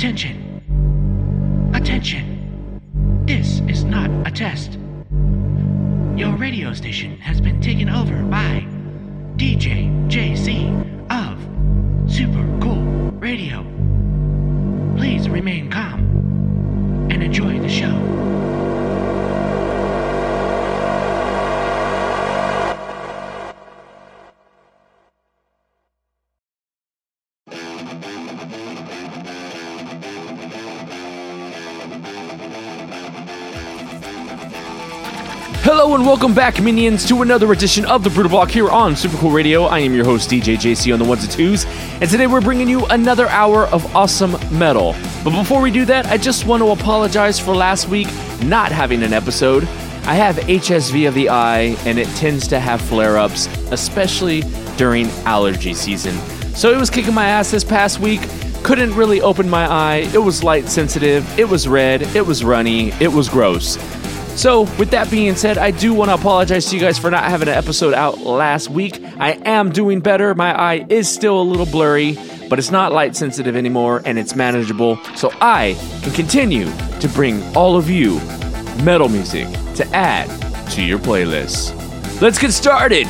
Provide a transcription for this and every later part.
Attention. Attention. This is not a test. Your radio station has been taken over by DJ JC of Super Cool Radio. Please remain calm welcome back, minions, to another edition of the Brootal Block here on Super Cool Radio. I am your host, DJ JC on the ones and twos, and today we're bringing you another hour of awesome metal. But before we do that, I just want to apologize for last week not having an episode. I have HSV of the eye, and it tends to have flare ups, especially during allergy season. So it was kicking my ass this past week. Couldn't really open my eye. It was light sensitive. It was red. It was runny. It was gross. So, with that being said, I do want to apologize to you guys for not having an episode out last week. I am doing better. My eye is still a little blurry, but it's not light sensitive anymore and it's manageable. So, I can continue to bring all of you metal music to add to your playlist. Let's get started.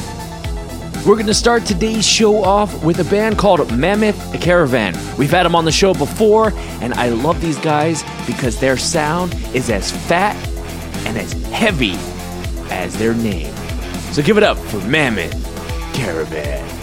We're going to start today's show off with a band called Mammoth Caravan. We've had them on the show before, and I love these guys because their sound is as fat and as heavy as their name. So give it up for Mammoth Caravan.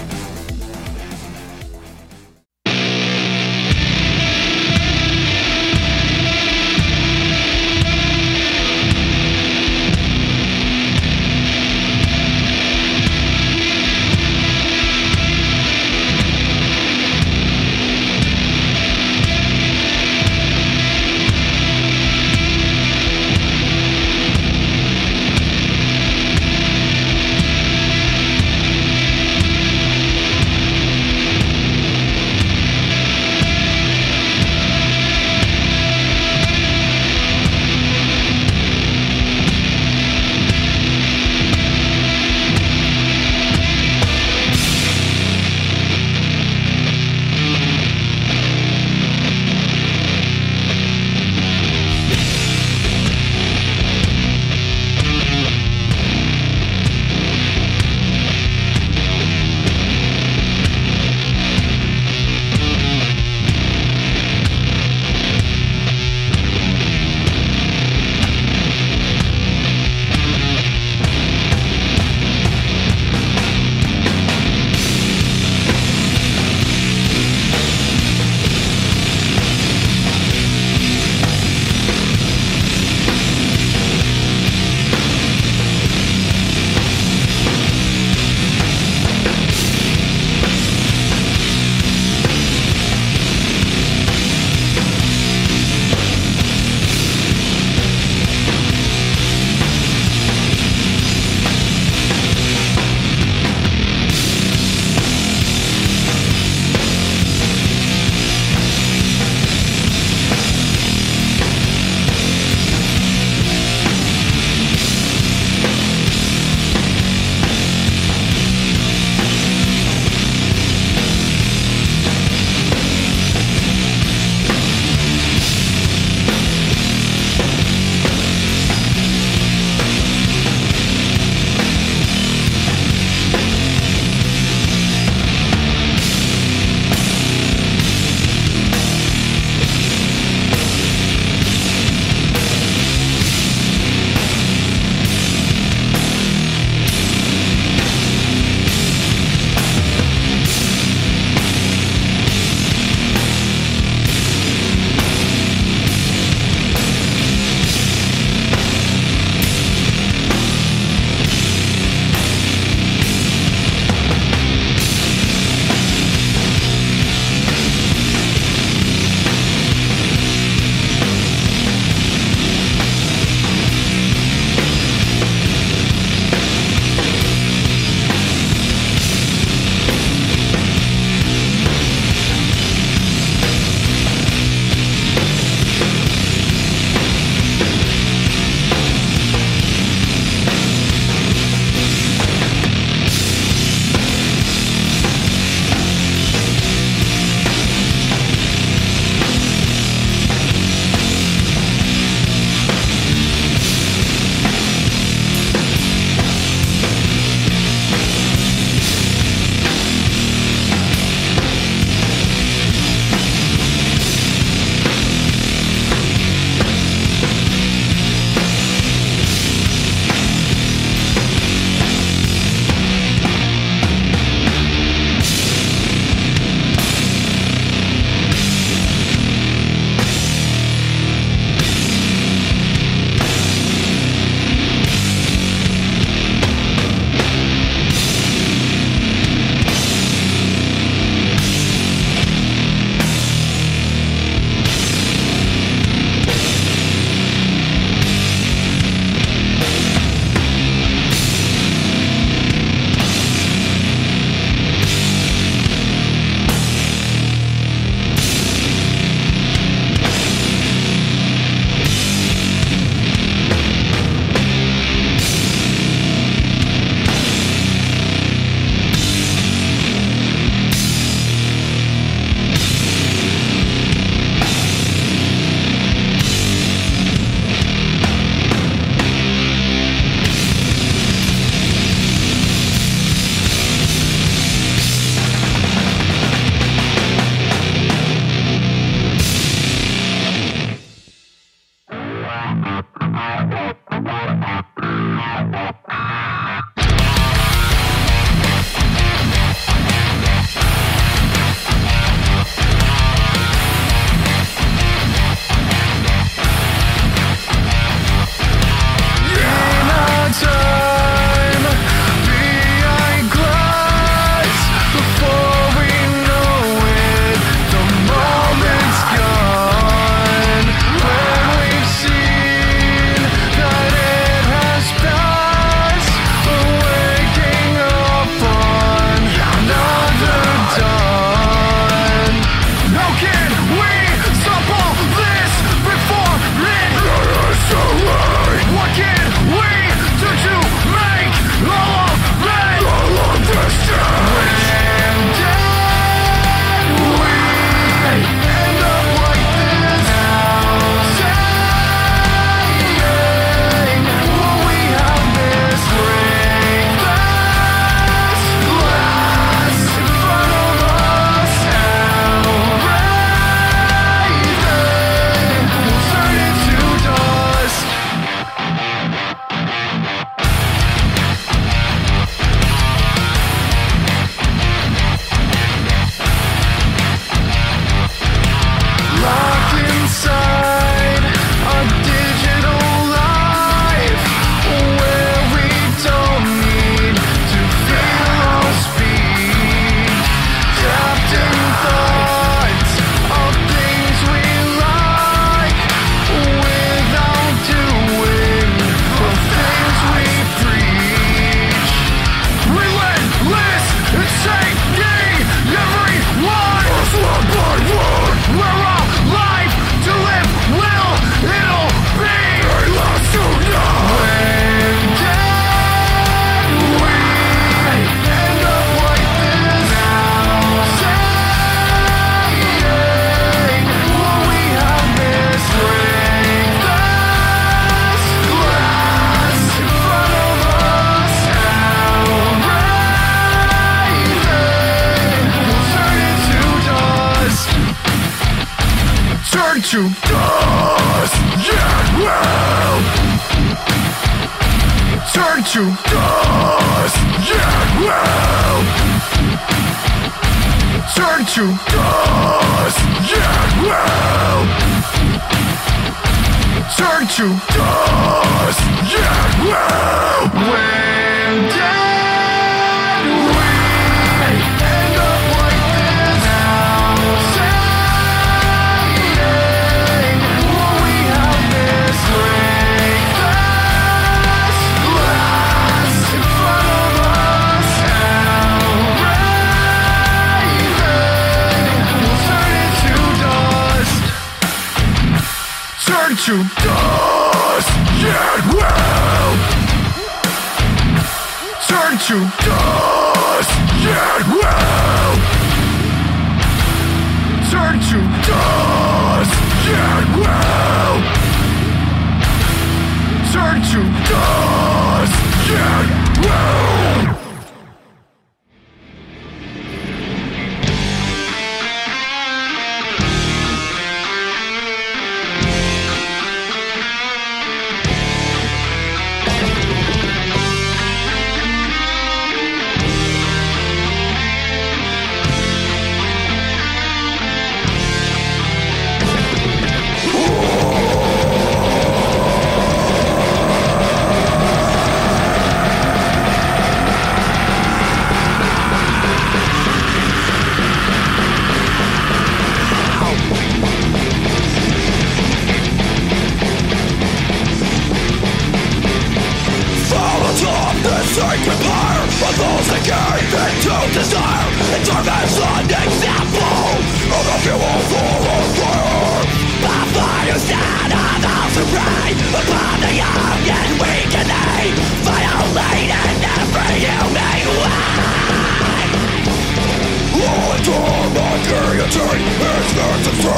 For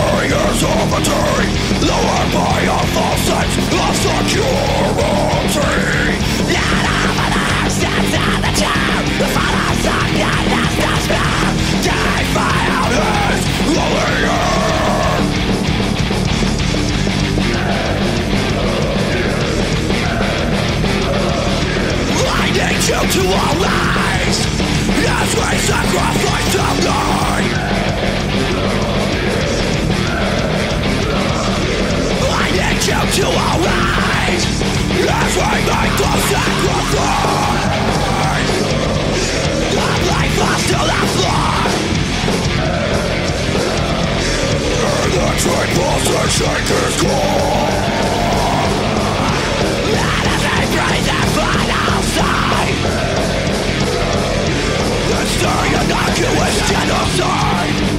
of a day, lower by a false sense of security. Not of an absence of the time, the father's son, not as the span. Die fire you to as we sacrifice the. to erase everything sacrifice. The core. Let us embrace the final sign. The story of innocuous genocide.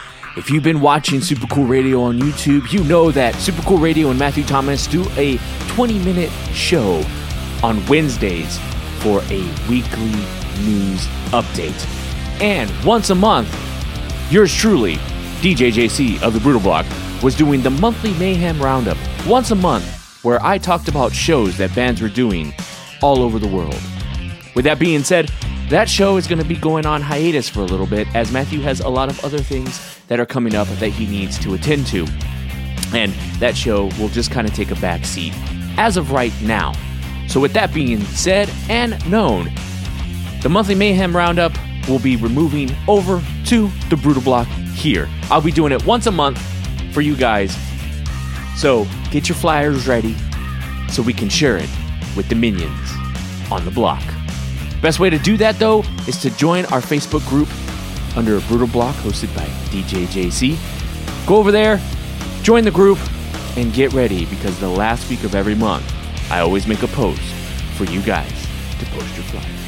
If you've been watching Super Cool Radio on YouTube, you know that Super Cool Radio and Matthew Thomas do a 20 minute show on Wednesdays for a weekly news update. And once a month, yours truly, DJ JC of the Brootal Block, was doing the monthly Mayhem Roundup once a month where I talked about shows that bands were doing all over the world. With that being said, that show is going to be going on hiatus for a little bit as Matthew has a lot of other things that are coming up that he needs to attend to. And that show will just kind of take a back seat as of right now. So, with that being said and known, the monthly Mayhem Roundup will be removing over to the Brootal Block here. I'll be doing it once a month for you guys. So, get your flyers ready so we can share it with the minions on the block. Best way to do that though is to join our Facebook group under a Brootal Block hosted by DJ JC. Go over there, join the group, and get ready because the last week of every month, I always make a post for you guys to post your flyers.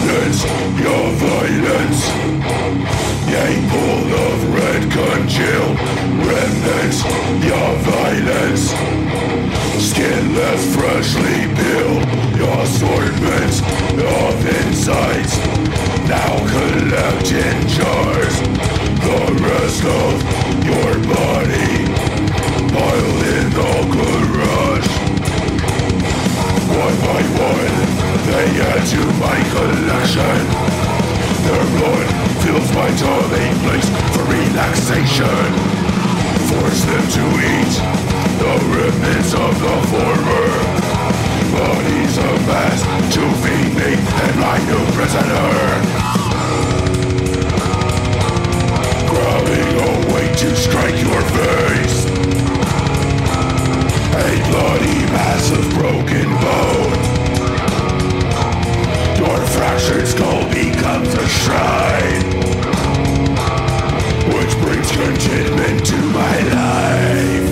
Remnants your violence. Yea, full of red congeal. Remnants your violence. Skin left freshly peeled. Your assortments of insights. Now collect in jars. The rest of your body. Piled in the. One by one, they add to my collection. Their blood fills my tummy place for relaxation. Force them to eat the remnants of the former. Bodies amassed to feed me and my new prisoner. Grabbing a way to strike your face. A bloody mass of broken bone. Your fractured skull becomes a shrine, which brings contentment to my life.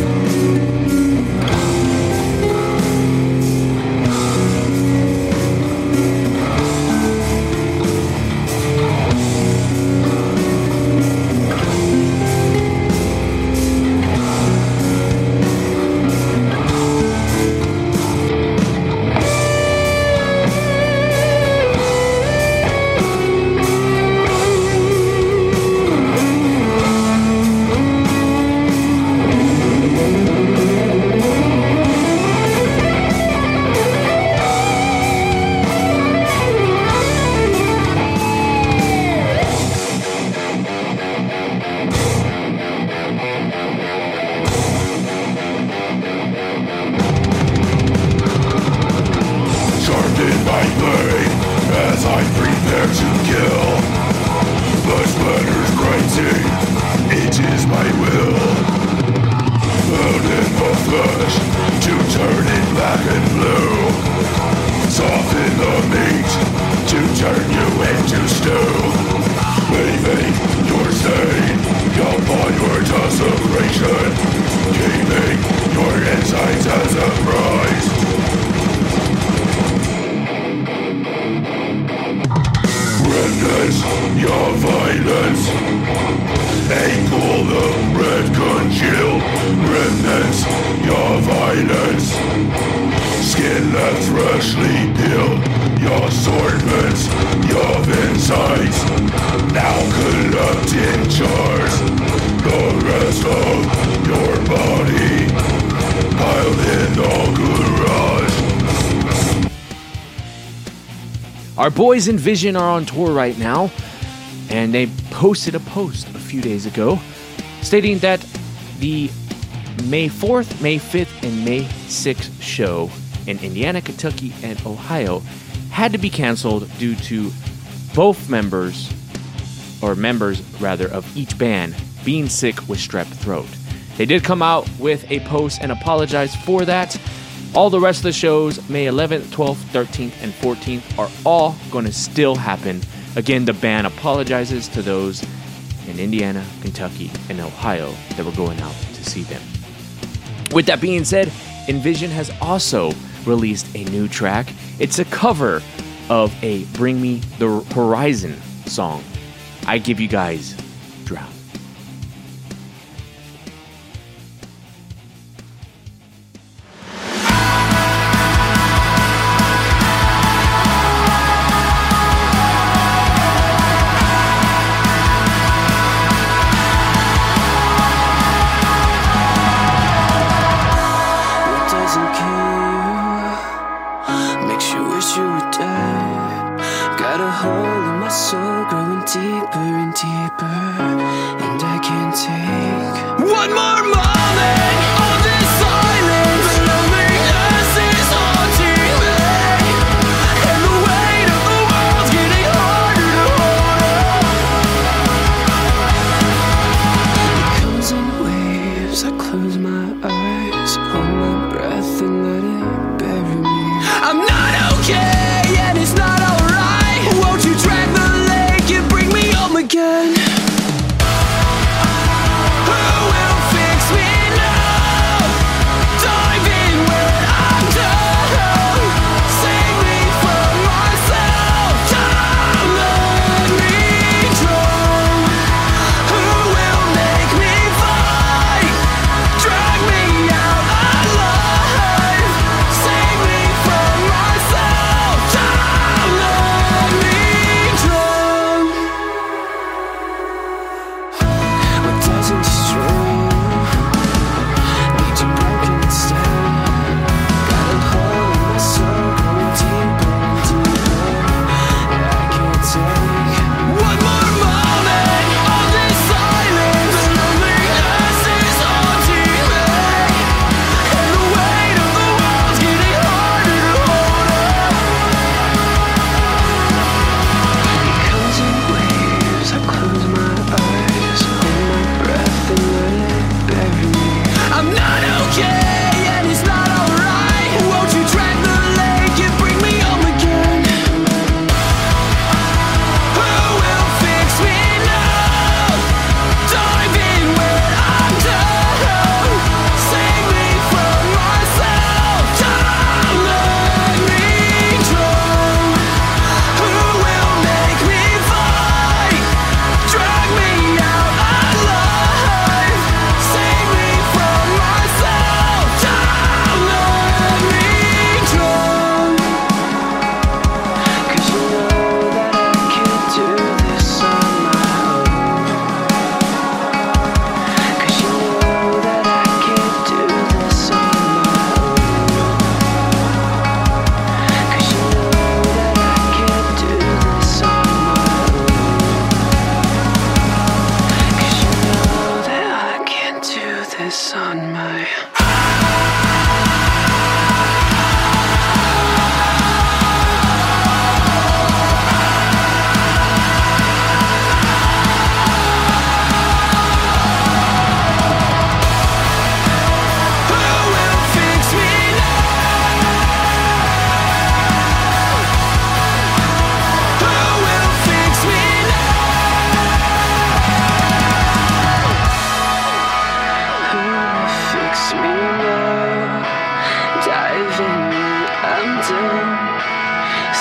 My blade as I prepare to kill. The splatter's grinding, it is my will. Bound in the flesh to turn it black and blue. Soften the meat to turn you into stew. Leaving your stain upon your desecration. Keeping your insides as a prize. Remnants, your violence. A pool of red congealed. Remnants, your violence. Skin left freshly peeled. Your assortments, your insides. Now collect in jars. The rest of your body. Piled in the garage. Our boys NVSN are on tour right now, and they posted a post a few days ago stating that the May 4th, May 5th, and May 6th show in Indiana, Kentucky, and Ohio had to be canceled due to both members, or members rather, of each band being sick with strep throat. They did come out with a post and apologize for that. All the rest of the shows, May 11th, 12th, 13th, and 14th, are all going to still happen. Again, the band apologizes to those in Indiana, Kentucky, and Ohio that were going out to see them. With that being said, NVSN has also released a new track. It's a cover of a Bring Me the Horizon song. I give you guys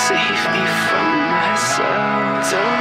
save me from myself. Don't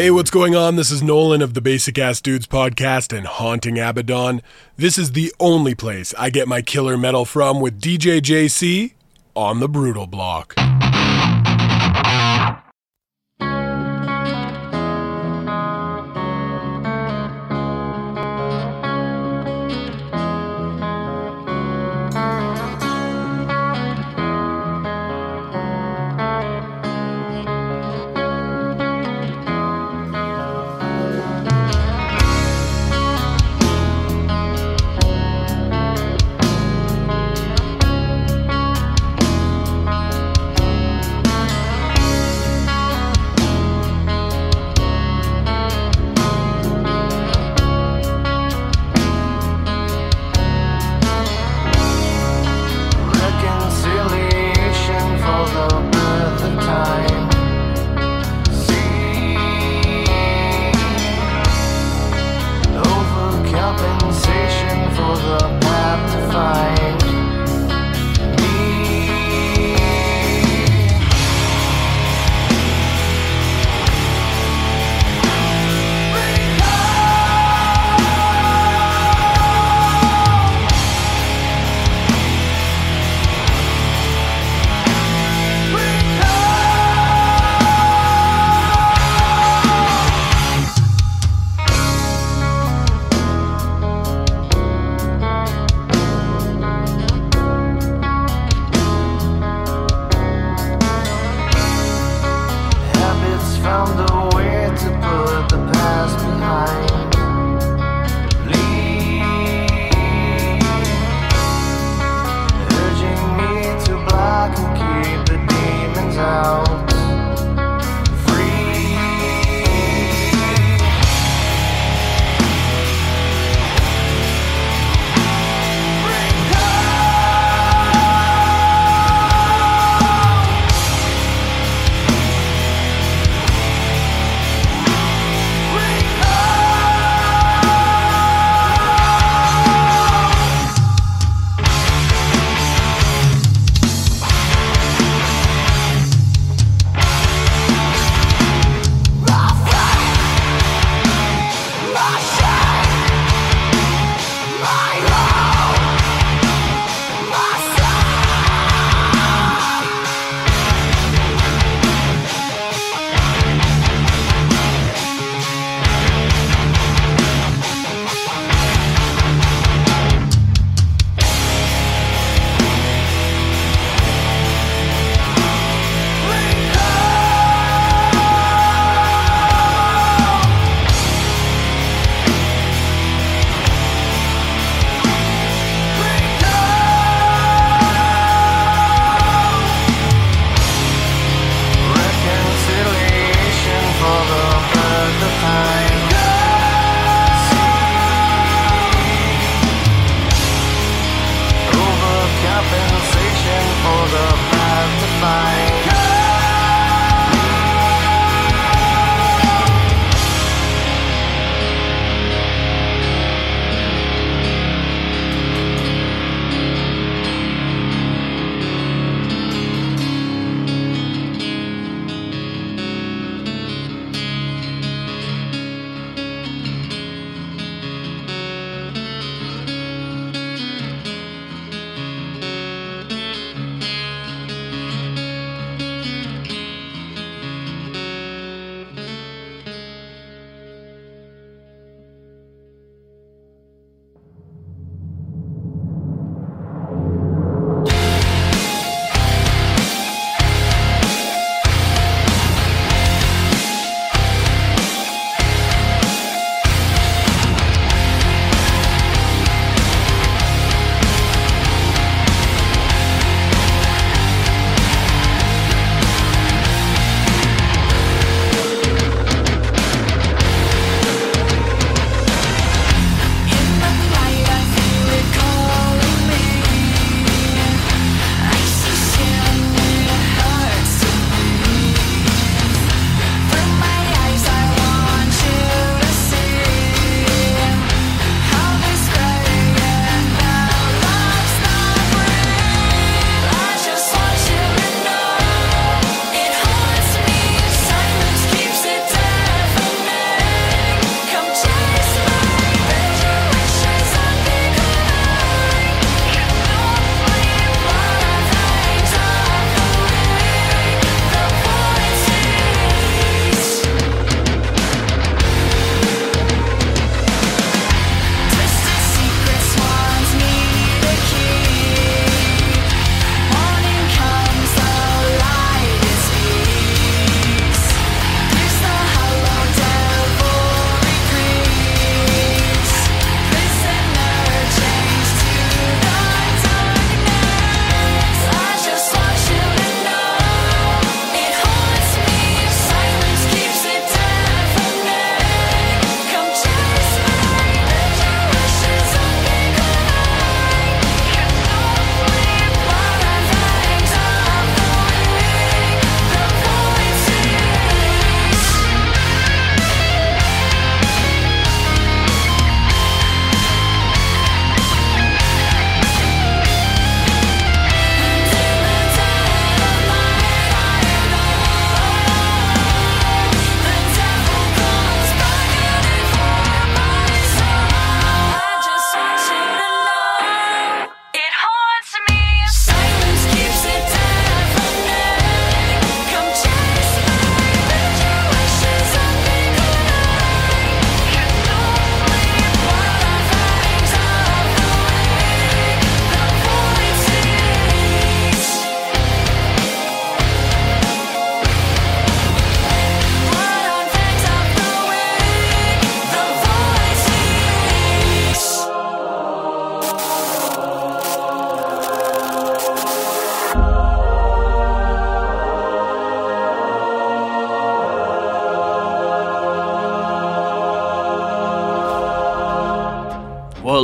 Hey, what's going on? This is Nolan of the Basic Ass Dudes podcast and Haunting Abaddon. This is the only place I get my killer metal from with DJ JC on the Brootal Block.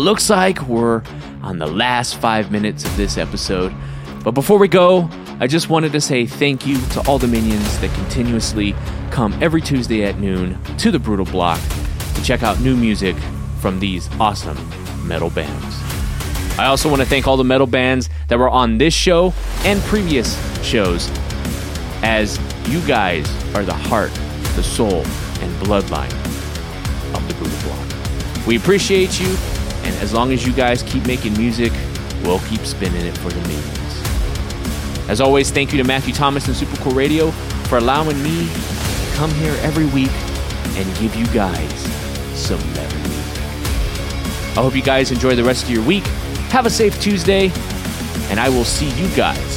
Looks like we're on the last five minutes of this episode. But before we go, I just wanted to say thank you to all the minions that continuously come every Tuesday at noon to the Brootal Block to check out new music from these awesome metal bands. I also want to thank all the metal bands that were on this show and previous shows, as you guys are the heart, the soul, and bloodline of the Brootal Block. We appreciate you, as long as you guys keep making music, we'll keep spinning it for the millions. As always, thank you to Matthew Thomas and Super Cool Radio for allowing me to come here every week and give you guys some metal music. I hope you guys enjoy the rest of your week. Have a safe Tuesday, and I will see you guys